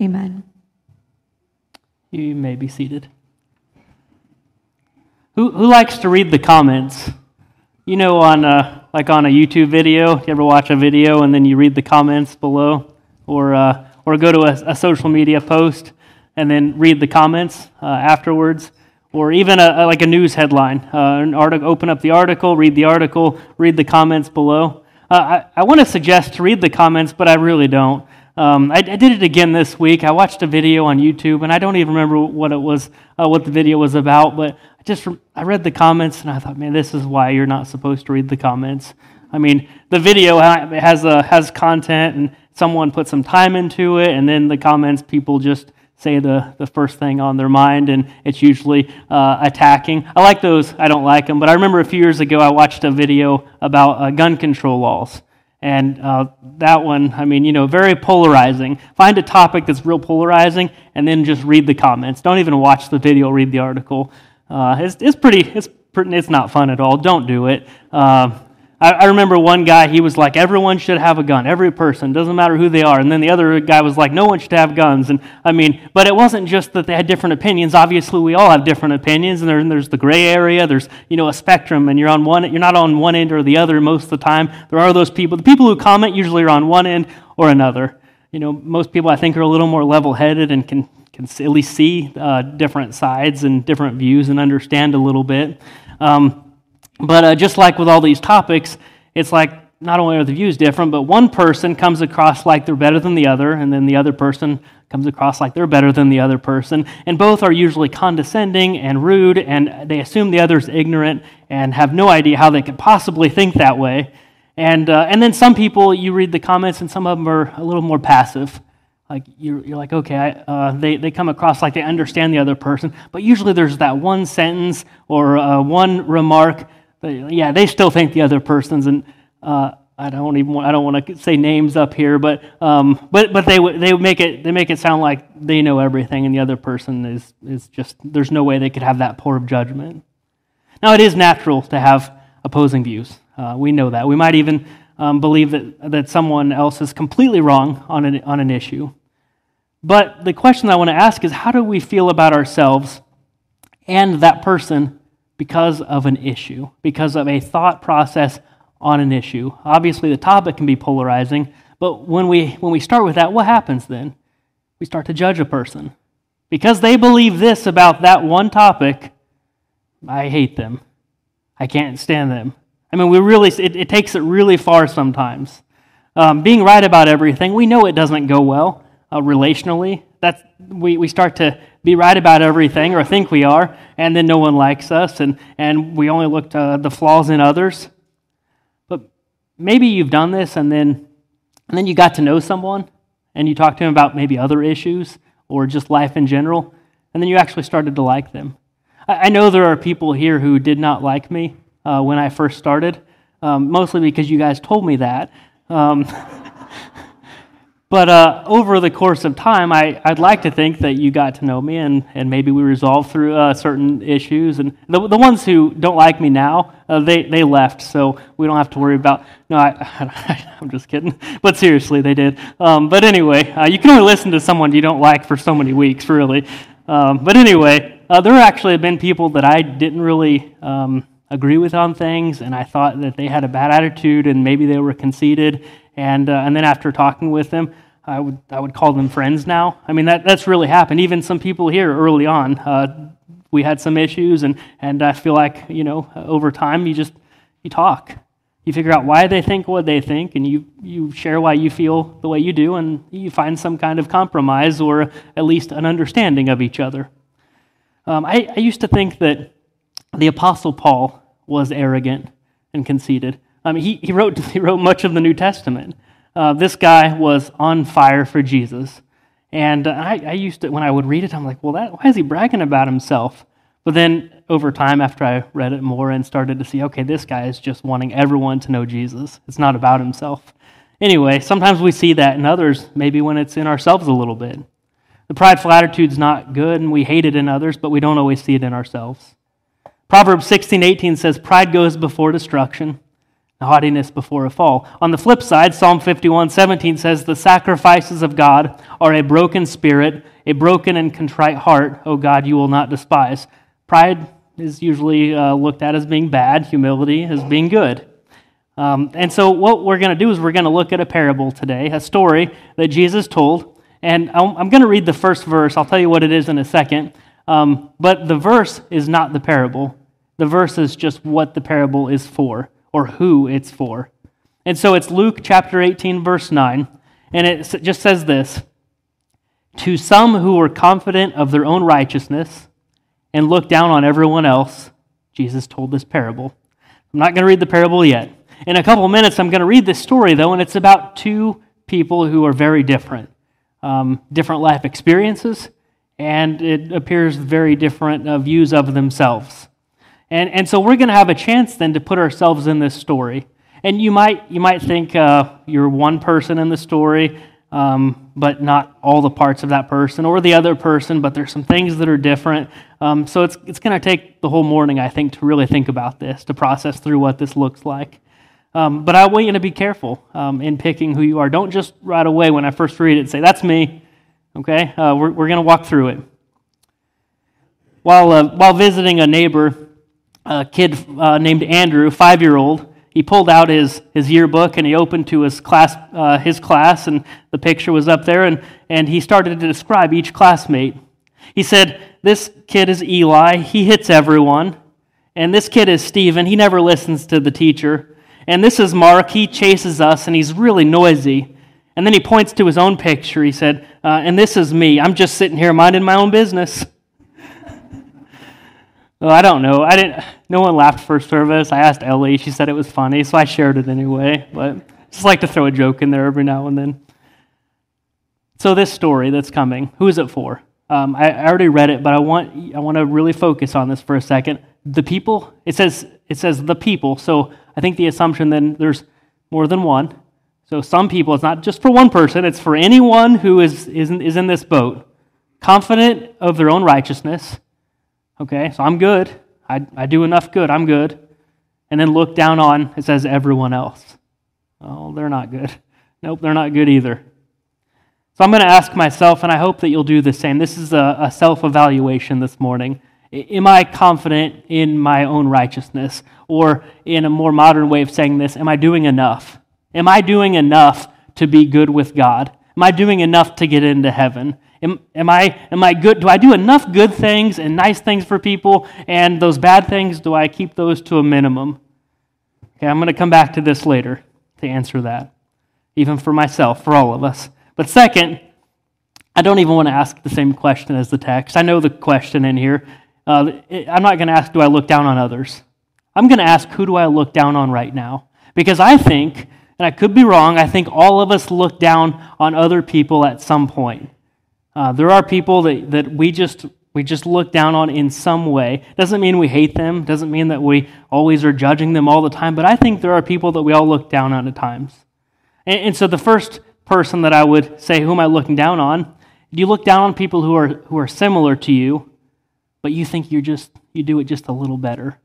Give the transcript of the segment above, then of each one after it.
Amen. You may be seated. Who, who likes to read the comments? You know, on a, like on a YouTube video, you ever watch a video and then you read the comments below, or uh, or go to a, a, social media post and then read the comments uh, afterwards, or even a, a, like a news headline, uh, an article. Open up the article, read the article, read the comments below. Uh, I, I want to suggest to read the comments, but I really don't. Um, I, I, did it again this week. I watched a video on YouTube, and I don't even remember what it was, uh, what the video was about. But I just I read the comments, and I thought, man, this is why you're not supposed to read the comments. I mean, the video has uh, has content, and someone put some time into it, and then the comments, people just say the, the first thing on their mind, and it's usually uh, attacking. I like those, I don't like them, but I remember a few years ago I watched a video about uh, gun control laws. And uh, that one, I mean, you know, very polarizing. Find a topic that's real polarizing and then just read the comments. Don't even watch the video, read the article. Uh, it's, it's pretty, it's, it's not fun at all. Don't do it. Uh, I, I, remember one guy, he was like, everyone should have a gun, every person, doesn't matter who they are. And then the other guy was like, no one should have guns. And I mean, but it wasn't just that they had different opinions. Obviously, we all have different opinions, and, there, and there's the gray area, there's, you know, a spectrum, and you're on one, you're not on one end or the other most of the time. There are those people. The people who comment usually are on one end or another. You know, most people I think are a little more level headed and can, can at least see uh, different sides and different views and understand a little bit. Um, but uh, just like with all these topics, it's like not only are the views different, but one person comes across like they're better than the other, and then the other person comes across like they're better than the other person. And both are usually condescending and rude, and they assume the other's ignorant and have no idea how they could possibly think that way. And, uh, and then some people, you read the comments, and some of them are a little more passive. Like you're, you're like, okay, uh, they, they come across like they understand the other person, but usually there's that one sentence or uh, one remark yeah, they still think the other person's, and uh, I don't even want, I don't want to say names up here, but um, but but they they make it they make it sound like they know everything, and the other person is is just there's no way they could have that poor of judgment. Now it is natural to have opposing views. Uh, we know that. We might even um, believe that that someone else is completely wrong on an on an issue. But the question I want to ask is, how do we feel about ourselves and that person because of an issue, because of a thought process on an issue. Obviously, the topic can be polarizing, but when we, when we start with that, what happens then? We start to judge a person. Because they believe this about that one topic, I hate them. I can't stand them. I mean, we really, it, it takes it really far sometimes. Um, being right about everything, we know it doesn't go well uh, relationally. That's, we, we start to be right about everything or think we are, and then no one likes us, and, and we only look to the flaws in others. But maybe you've done this, and then, and then you got to know someone, and you talked to them about maybe other issues or just life in general, and then you actually started to like them. I, I know there are people here who did not like me uh, when I first started, um, mostly because you guys told me that. Um, But uh, over the course of time, I, would like to think that you got to know me and, and maybe we resolved through uh, certain issues. And the, the ones who don't like me now, uh, they, they left, so we don't have to worry about. No, I, am just kidding. But seriously, they did. Um, but anyway, uh, you can only listen to someone you don't like for so many weeks, really. Um, but anyway, uh, there actually have been people that I didn't really um, agree with on things, and I thought that they had a bad attitude and maybe they were conceited and, uh, and then after talking with them, I would, I would call them friends now. I mean, that, that's really happened. Even some people here early on, uh, we had some issues, and, and I feel like, you know, over time, you just, you talk. You figure out why they think what they think, and you, you share why you feel the way you do, and you find some kind of compromise or at least an understanding of each other. Um, I, I used to think that the Apostle Paul was arrogant and conceited. I mean, he, he, wrote, he wrote much of the New Testament. Uh, this guy was on fire for Jesus. And I, I, used to, when I would read it, I'm like, well, that, why is he bragging about himself? But then over time, after I read it more and started to see, okay, this guy is just wanting everyone to know Jesus. It's not about himself. Anyway, sometimes we see that in others, maybe when it's in ourselves a little bit. The prideful attitude's not good, and we hate it in others, but we don't always see it in ourselves. Proverbs 16, 18 says, Pride goes before destruction, haughtiness before a fall. On the flip side, Psalm 51 17 says, The sacrifices of God are a broken spirit, a broken and contrite heart, O God, you will not despise. Pride is usually uh, looked at as being bad, humility as being good. Um, and so, what we're going to do is we're going to look at a parable today, a story that Jesus told. And I'm going to read the first verse. I'll tell you what it is in a second. Um, but the verse is not the parable, the verse is just what the parable is for or who it's for. And so it's Luke chapter 18, verse 9, and it just says this To some who were confident of their own righteousness and looked down on everyone else, Jesus told this parable. I'm not going to read the parable yet. In a couple of minutes, I'm going to read this story, though, and it's about two people who are very different. Um, different life experiences, and it appears very different uh, views of themselves. And, and so we're going to have a chance then to put ourselves in this story. And you might, you might think uh, you're one person in the story, um, but not all the parts of that person, or the other person, but there's some things that are different. Um, so it's, it's going to take the whole morning, I think, to really think about this, to process through what this looks like. Um, but I want you to be careful um, in picking who you are. Don't just right away when I first read it say, that's me. Okay? Uh, we're we're going to walk through it. While, uh, while visiting a neighbor, a kid uh, named Andrew, five year old, he pulled out his, his yearbook and he opened to his class, uh, his class, and the picture was up there, and, and he started to describe each classmate. He said, This kid is Eli, he hits everyone. And this kid is Stephen, he never listens to the teacher. And this is Mark, he chases us, and he's really noisy. And then he points to his own picture. He said, uh, And this is me, I'm just sitting here minding my own business. Well, I don't know. I didn't. No one laughed first service. I asked Ellie. She said it was funny, so I shared it anyway. But just like to throw a joke in there every now and then. So this story that's coming, who is it for? Um, I, I already read it, but I want I want to really focus on this for a second. The people. It says it says the people. So I think the assumption then there's more than one. So some people. It's not just for one person. It's for anyone who is is is in this boat, confident of their own righteousness Okay, so I'm good. I, I do enough good. I'm good. And then look down on, it says everyone else. Oh, they're not good. Nope, they're not good either. So I'm going to ask myself, and I hope that you'll do the same. This is a, a self evaluation this morning. Am I confident in my own righteousness? Or, in a more modern way of saying this, am I doing enough? Am I doing enough to be good with God? Am I doing enough to get into heaven? Am, am, I, am I good? Do I do enough good things and nice things for people? And those bad things, do I keep those to a minimum? Okay, I'm going to come back to this later to answer that, even for myself, for all of us. But second, I don't even want to ask the same question as the text. I know the question in here. Uh, I'm not going to ask, do I look down on others? I'm going to ask, who do I look down on right now? Because I think, and I could be wrong, I think all of us look down on other people at some point. Uh, there are people that, that we just we just look down on in some way. Doesn't mean we hate them. Doesn't mean that we always are judging them all the time. But I think there are people that we all look down on at times. And, and so the first person that I would say, who am I looking down on? Do you look down on people who are who are similar to you, but you think you just you do it just a little better?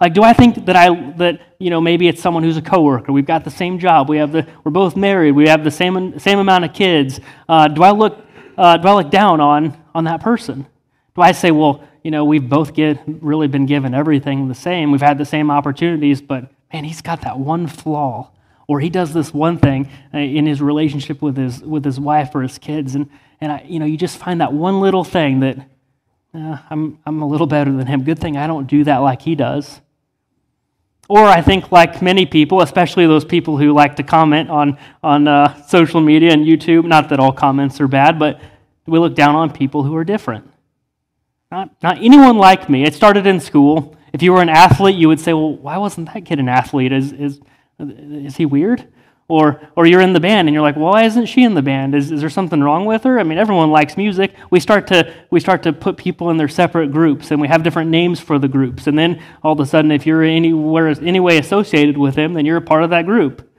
Like, do I think that I that you know maybe it's someone who's a coworker? We've got the same job. We have the we're both married. We have the same same amount of kids. Uh, do I look uh, do I look down on, on that person? Do I say, well, you know, we've both get, really been given everything the same, we've had the same opportunities, but man, he's got that one flaw. Or he does this one thing uh, in his relationship with his, with his wife or his kids, and, and I, you know, you just find that one little thing that uh, I'm, I'm a little better than him. Good thing I don't do that like he does. Or I think, like many people, especially those people who like to comment on, on uh, social media and YouTube, not that all comments are bad, but we look down on people who are different. Not, not anyone like me. It started in school. If you were an athlete, you would say, well, why wasn't that kid an athlete? Is, is, is he weird? Or, or you're in the band and you're like, well, why isn't she in the band? Is, is there something wrong with her? I mean, everyone likes music. We start, to, we start to put people in their separate groups and we have different names for the groups. And then all of a sudden, if you're anywhere, any way associated with them, then you're a part of that group.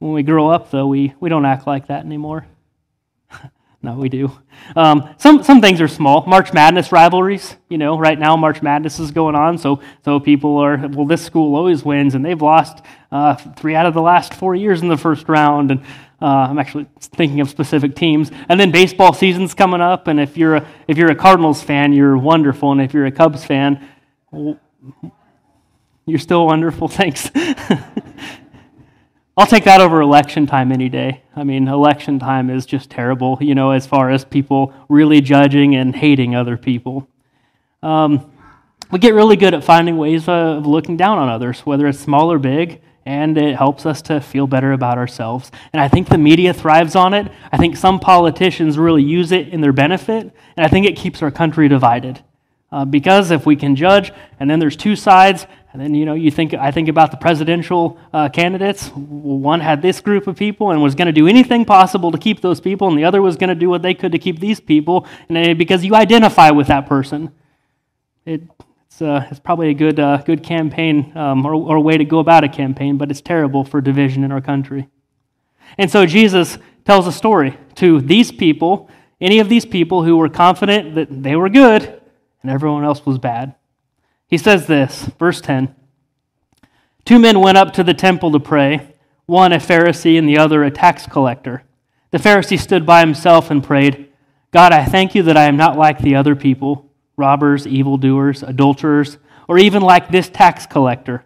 When we grow up, though, we, we don't act like that anymore. No, we do. Um, some, some things are small. March Madness rivalries, you know, right now March Madness is going on, so, so people are, well, this school always wins, and they've lost uh, three out of the last four years in the first round. And uh, I'm actually thinking of specific teams. And then baseball season's coming up, and if you're a, if you're a Cardinals fan, you're wonderful, and if you're a Cubs fan, you're still wonderful. Thanks. I'll take that over election time any day. I mean, election time is just terrible, you know, as far as people really judging and hating other people. Um, we get really good at finding ways of looking down on others, whether it's small or big, and it helps us to feel better about ourselves. And I think the media thrives on it. I think some politicians really use it in their benefit, and I think it keeps our country divided. Uh, because if we can judge, and then there's two sides, and then, you know, you think, I think about the presidential uh, candidates. One had this group of people and was going to do anything possible to keep those people, and the other was going to do what they could to keep these people. And because you identify with that person, it, it's, uh, it's probably a good, uh, good campaign um, or, or way to go about a campaign, but it's terrible for division in our country. And so Jesus tells a story to these people, any of these people who were confident that they were good and everyone else was bad. He says this, verse 10 Two men went up to the temple to pray, one a Pharisee and the other a tax collector. The Pharisee stood by himself and prayed, God, I thank you that I am not like the other people, robbers, evildoers, adulterers, or even like this tax collector.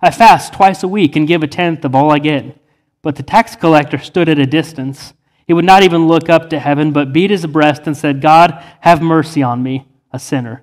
I fast twice a week and give a tenth of all I get. But the tax collector stood at a distance. He would not even look up to heaven, but beat his breast and said, God, have mercy on me, a sinner.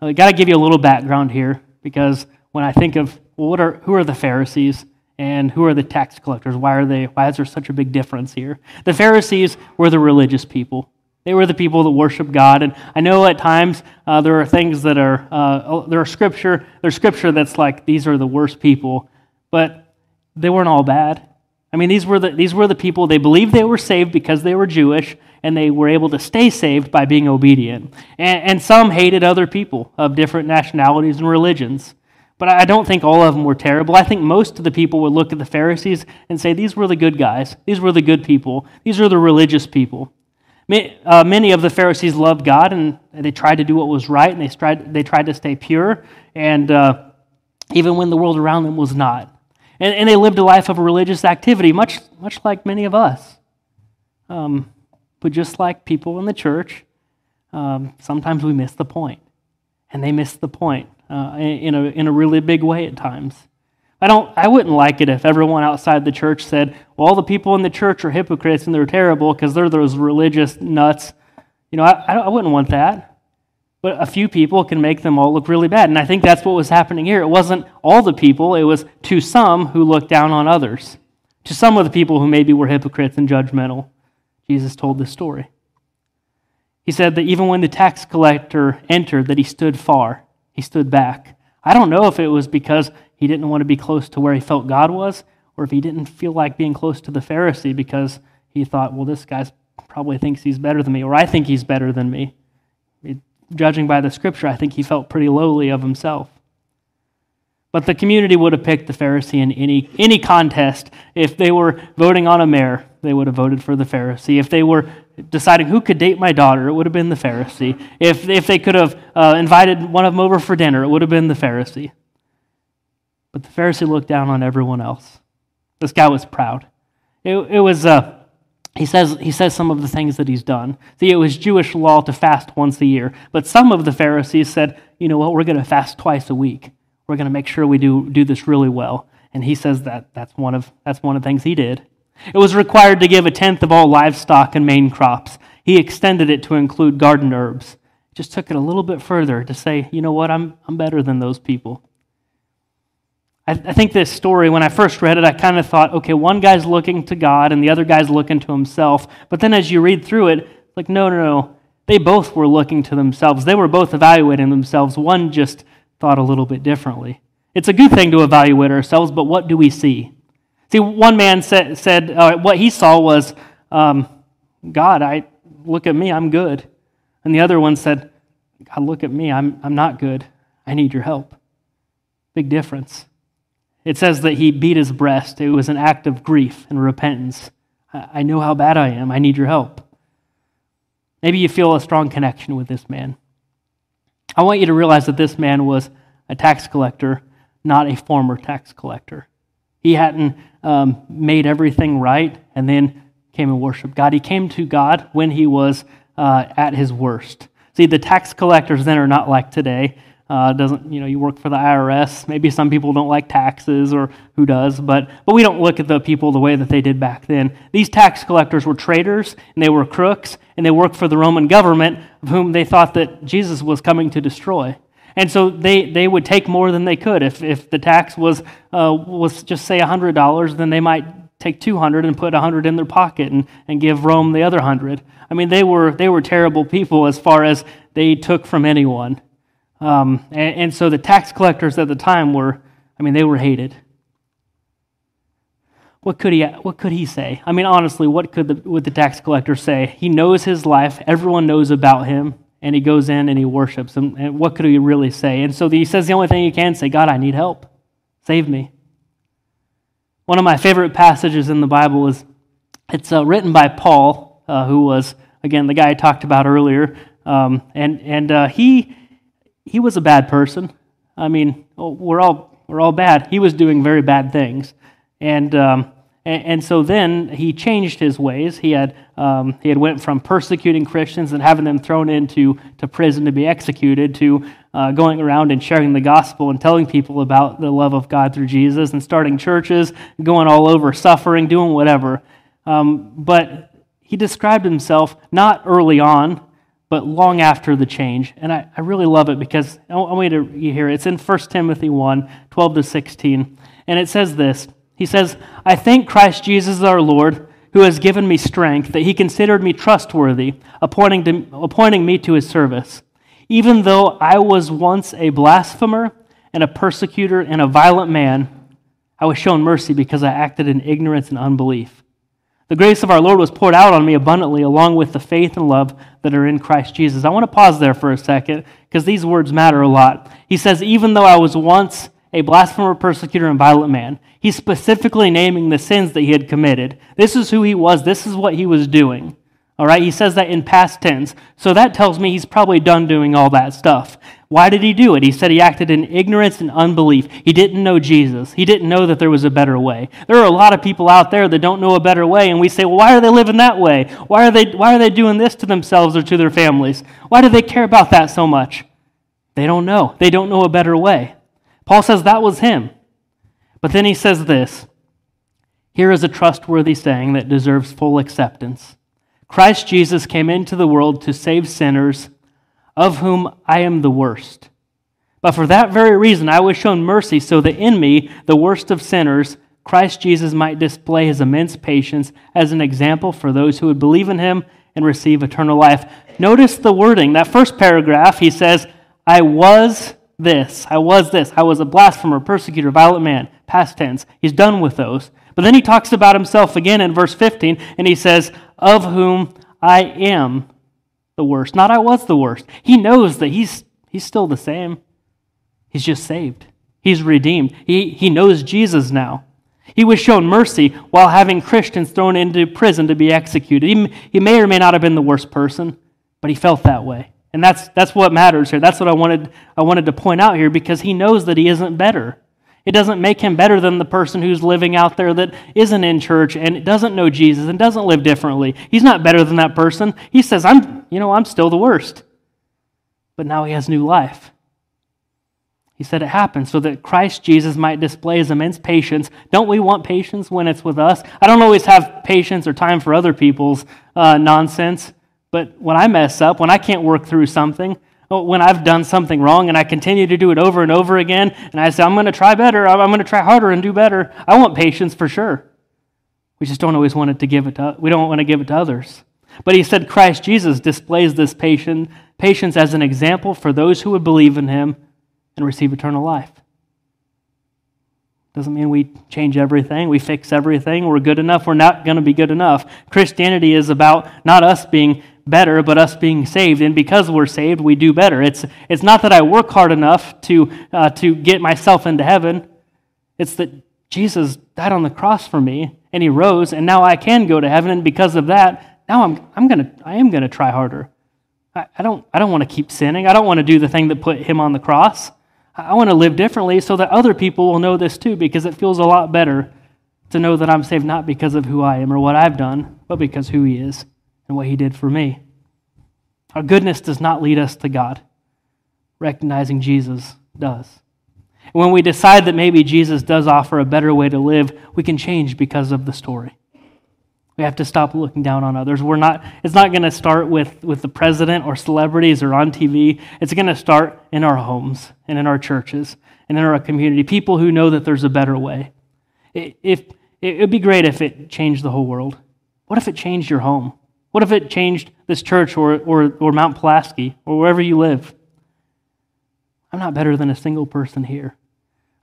I got to give you a little background here because when I think of well, what are who are the Pharisees and who are the tax collectors? Why are they? Why is there such a big difference here? The Pharisees were the religious people. They were the people that worship God, and I know at times uh, there are things that are uh, there are scripture there's scripture that's like these are the worst people, but they weren't all bad. I mean, these were the these were the people they believed they were saved because they were Jewish, and they were able to stay saved by being obedient. And, and some hated other people of different nationalities and religions. But I don't think all of them were terrible. I think most of the people would look at the Pharisees and say, These were the good guys. These were the good people. These are the religious people. Uh, many of the Pharisees loved God and they tried to do what was right and they tried, they tried to stay pure, and uh, even when the world around them was not. And, and, they lived a life of religious activity, much, much like many of us. Um, but just like people in the church, um, sometimes we miss the point. And they miss the point uh, in, a, in a really big way at times. I, don't, I wouldn't like it if everyone outside the church said, well, all the people in the church are hypocrites and they're terrible because they're those religious nuts. You know, I, I wouldn't want that. But a few people can make them all look really bad. And I think that's what was happening here. It wasn't all the people, it was to some who looked down on others, to some of the people who maybe were hypocrites and judgmental. Jesus told this story. He said that even when the tax collector entered, that he stood far. He stood back. I don't know if it was because he didn't want to be close to where he felt God was, or if he didn't feel like being close to the Pharisee because he thought, well, this guy probably thinks he's better than me, or I think he's better than me. Judging by the scripture, I think he felt pretty lowly of himself. But the community would have picked the Pharisee in any, any contest. If they were voting on a mayor, they would have voted for the Pharisee. If they were deciding who could date my daughter, it would have been the Pharisee. If, if they could have uh, invited one of them over for dinner, it would have been the Pharisee. But the Pharisee looked down on everyone else. This guy was proud. It, it was, uh, he, says, he says some of the things that he's done. See, it was Jewish law to fast once a year. But some of the Pharisees said, you know what, we're going to fast twice a week. We're going to make sure we do, do this really well. And he says that that's one, of, that's one of the things he did. It was required to give a tenth of all livestock and main crops. He extended it to include garden herbs. Just took it a little bit further to say, you know what, I'm, I'm better than those people. I, I think this story, when I first read it, I kind of thought, okay, one guy's looking to God and the other guy's looking to himself. But then as you read through it, like, no, no, no. They both were looking to themselves. They were both evaluating themselves. One just thought a little bit differently. It's a good thing to evaluate ourselves, but what do we see? See, one man said, said uh, what he saw was, um, God, I look at me, I'm good. And the other one said, God, look at me, I'm, I'm not good. I need your help. Big difference. It says that he beat his breast. It was an act of grief and repentance. I know how bad I am. I need your help. Maybe you feel a strong connection with this man. I want you to realize that this man was a tax collector, not a former tax collector. He hadn't um, made everything right and then came and worshiped God. He came to God when he was uh, at his worst. See, the tax collectors then are not like today. Uh, doesn't you know you work for the IRS? Maybe some people don't like taxes, or who does? But but we don't look at the people the way that they did back then. These tax collectors were traitors and they were crooks and they worked for the Roman government, of whom they thought that Jesus was coming to destroy. And so they, they would take more than they could. If, if the tax was, uh, was just say $100, then they might take 200 and put 100 in their pocket and, and give Rome the other 100. I mean, they were, they were terrible people as far as they took from anyone. Um, and, and so the tax collectors at the time were, I mean, they were hated. What could he, what could he say? I mean, honestly, what could the, would the tax collector say? He knows his life, everyone knows about him, and he goes in and he worships. And, and what could he really say? And so he says the only thing he can say God, I need help. Save me. One of my favorite passages in the Bible is it's uh, written by Paul, uh, who was, again, the guy I talked about earlier. Um, and and uh, he, he was a bad person. I mean, oh, we're all, we're all bad. He was doing very bad things. And, um, and, and, so then he changed his ways. He had, um, he had went from persecuting Christians and having them thrown into to prison to be executed to uh, going around and sharing the gospel and telling people about the love of God through Jesus and starting churches, going all over, suffering, doing whatever. Um, but he described himself not early on, but long after the change. And I, I really love it because I want you to hear it. It's in 1 Timothy 1 12 to 16. And it says this He says, I thank Christ Jesus our Lord, who has given me strength, that he considered me trustworthy, appointing, to, appointing me to his service. Even though I was once a blasphemer and a persecutor and a violent man, I was shown mercy because I acted in ignorance and unbelief. The grace of our Lord was poured out on me abundantly, along with the faith and love that are in Christ Jesus. I want to pause there for a second because these words matter a lot. He says, Even though I was once a blasphemer, persecutor, and violent man, he's specifically naming the sins that he had committed. This is who he was, this is what he was doing. All right, he says that in past tense. So that tells me he's probably done doing all that stuff. Why did he do it? He said he acted in ignorance and unbelief. He didn't know Jesus. He didn't know that there was a better way. There are a lot of people out there that don't know a better way, and we say, well, why are they living that way? Why are they, why are they doing this to themselves or to their families? Why do they care about that so much? They don't know. They don't know a better way. Paul says that was him. But then he says this Here is a trustworthy saying that deserves full acceptance Christ Jesus came into the world to save sinners of whom I am the worst. But for that very reason, I was shown mercy so that in me, the worst of sinners, Christ Jesus might display his immense patience as an example for those who would believe in him and receive eternal life. Notice the wording. That first paragraph, he says, I was this. I was this. I was a blasphemer, persecutor, violent man. Past tense. He's done with those. But then he talks about himself again in verse 15, and he says, Of whom I am the worst. Not I was the worst. He knows that he's, he's still the same. He's just saved. He's redeemed. He, he knows Jesus now. He was shown mercy while having Christians thrown into prison to be executed. He, he may or may not have been the worst person, but he felt that way. And that's, that's what matters here. That's what I wanted, I wanted to point out here because he knows that he isn't better. It doesn't make him better than the person who's living out there that isn't in church and doesn't know Jesus and doesn't live differently. He's not better than that person. He says, I'm, you know, I'm still the worst. But now he has new life. He said it happened so that Christ Jesus might display his immense patience. Don't we want patience when it's with us? I don't always have patience or time for other people's uh, nonsense, but when I mess up, when I can't work through something, when I've done something wrong and I continue to do it over and over again, and I say, I'm going to try better, I'm going to try harder and do better, I want patience for sure. We just don't always want it to give it to, we don't want to give it to others. But he said Christ Jesus displays this patience, patience as an example for those who would believe in him and receive eternal life. Doesn't mean we change everything, we fix everything, we're good enough, we're not going to be good enough. Christianity is about not us being better, but us being saved. And because we're saved, we do better. It's, it's not that I work hard enough to, uh, to get myself into heaven, it's that Jesus died on the cross for me and he rose and now I can go to heaven and because of that, now I'm, I'm gonna, I am going to try harder. I, I don't, I don't want to keep sinning. I don't want to do the thing that put him on the cross. I want to live differently so that other people will know this too because it feels a lot better to know that I'm saved not because of who I am or what I've done, but because who he is and what he did for me. Our goodness does not lead us to God. Recognizing Jesus does. When we decide that maybe Jesus does offer a better way to live, we can change because of the story. We have to stop looking down on others. We're not, it's not going to start with, with the president or celebrities or on TV. It's going to start in our homes and in our churches and in our community. People who know that there's a better way. If, it would be great if it changed the whole world. What if it changed your home? What if it changed this church or, or, or Mount Pulaski or wherever you live? I'm not better than a single person here.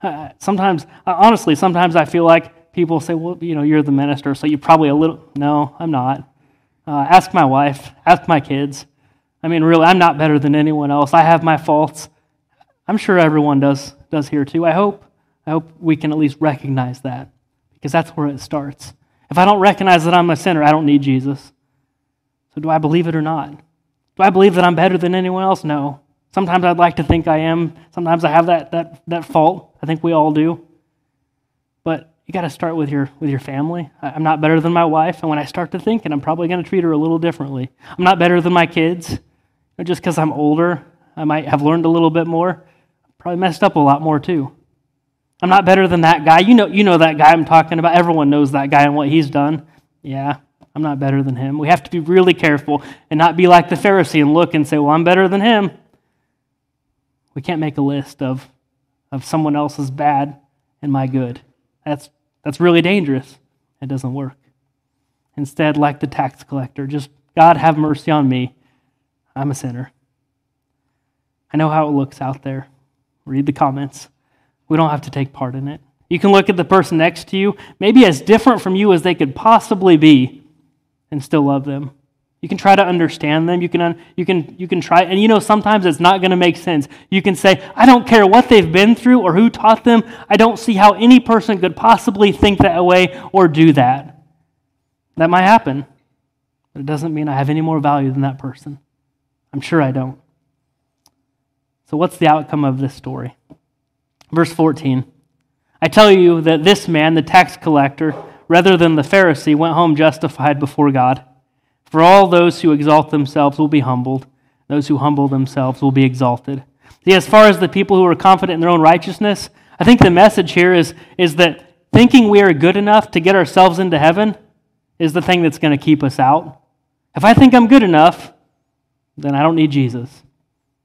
Uh, sometimes, uh, honestly, sometimes I feel like people say, well, you know, you're the minister, so you're probably a little. No, I'm not. Uh, ask my wife, ask my kids. I mean, really, I'm not better than anyone else. I have my faults. I'm sure everyone does, does here too. I hope. I hope we can at least recognize that because that's where it starts. If I don't recognize that I'm a sinner, I don't need Jesus. So, do I believe it or not? Do I believe that I'm better than anyone else? No. Sometimes I'd like to think I am. Sometimes I have that, that, that fault. I think we all do. But you got to start with your, with your family. I'm not better than my wife. And when I start to think it, I'm probably going to treat her a little differently. I'm not better than my kids. Just because I'm older, I might have learned a little bit more. Probably messed up a lot more too. I'm not better than that guy. You know, you know that guy I'm talking about. Everyone knows that guy and what he's done. Yeah, I'm not better than him. We have to be really careful and not be like the Pharisee and look and say, well, I'm better than him. We can't make a list of, of someone else's bad and my good. That's, that's really dangerous. It doesn't work. Instead, like the tax collector, just God have mercy on me. I'm a sinner. I know how it looks out there. Read the comments. We don't have to take part in it. You can look at the person next to you, maybe as different from you as they could possibly be, and still love them. You can try to understand them. You can, you can, you can try, and you know, sometimes it's not going to make sense. You can say, I don't care what they've been through or who taught them. I don't see how any person could possibly think that way or do that. That might happen, but it doesn't mean I have any more value than that person. I'm sure I don't. So, what's the outcome of this story? Verse 14 I tell you that this man, the tax collector, rather than the Pharisee, went home justified before God. For all those who exalt themselves will be humbled, those who humble themselves will be exalted. See, as far as the people who are confident in their own righteousness, I think the message here is, is that thinking we are good enough to get ourselves into heaven is the thing that's going to keep us out. If I think I'm good enough, then I don't need Jesus.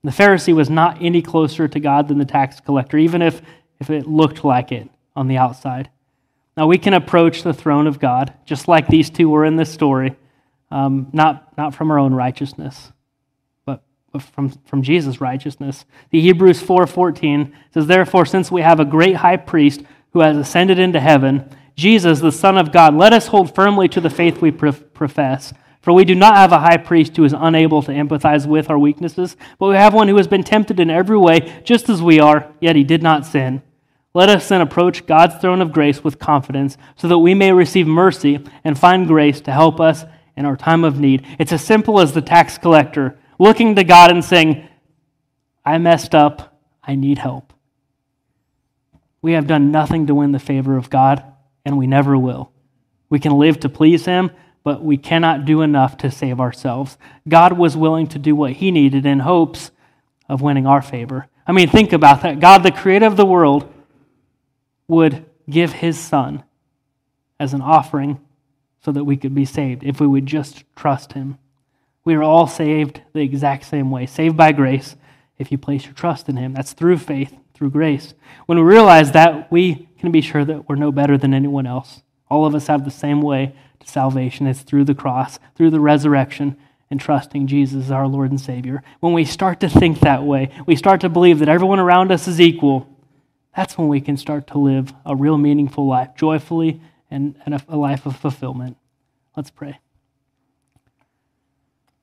The Pharisee was not any closer to God than the tax collector, even if, if it looked like it on the outside. Now, we can approach the throne of God, just like these two were in this story, um, not, not from our own righteousness, but, but from, from Jesus' righteousness. The Hebrews 4.14 says, Therefore, since we have a great high priest who has ascended into heaven, Jesus, the Son of God, let us hold firmly to the faith we profess. For we do not have a high priest who is unable to empathize with our weaknesses, but we have one who has been tempted in every way, just as we are, yet he did not sin. Let us then approach God's throne of grace with confidence, so that we may receive mercy and find grace to help us in our time of need. It's as simple as the tax collector looking to God and saying, I messed up, I need help. We have done nothing to win the favor of God, and we never will. We can live to please Him, but we cannot do enough to save ourselves. God was willing to do what He needed in hopes of winning our favor. I mean, think about that. God, the creator of the world, would give his son as an offering so that we could be saved if we would just trust him. We are all saved the exact same way, saved by grace if you place your trust in him. That's through faith, through grace. When we realize that, we can be sure that we're no better than anyone else. All of us have the same way to salvation. It's through the cross, through the resurrection, and trusting Jesus as our Lord and Savior. When we start to think that way, we start to believe that everyone around us is equal that's when we can start to live a real meaningful life, joyfully, and, and a, a life of fulfillment. Let's pray.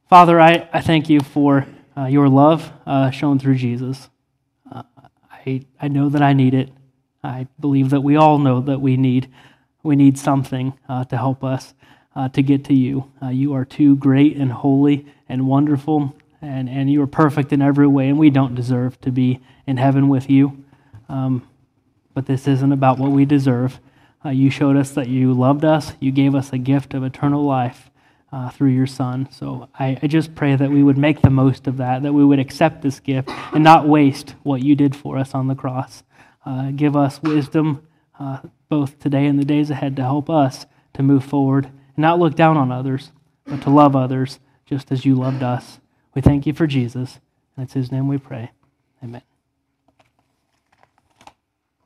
Father, I, I thank you for uh, your love uh, shown through Jesus. Uh, I, I know that I need it. I believe that we all know that we need we need something uh, to help us uh, to get to you. Uh, you are too great and holy and wonderful, and, and you are perfect in every way, and we don't deserve to be in heaven with you. Um, but this isn't about what we deserve. Uh, you showed us that you loved us, you gave us a gift of eternal life. Uh, through your son. So I, I, just pray that we would make the most of that, that we would accept this gift and not waste what you did for us on the cross. Uh, give us wisdom uh, both today and the days ahead to help us to move forward and not look down on others, but to love others just as you loved us. We thank you for Jesus, and it's his name we pray. Amen.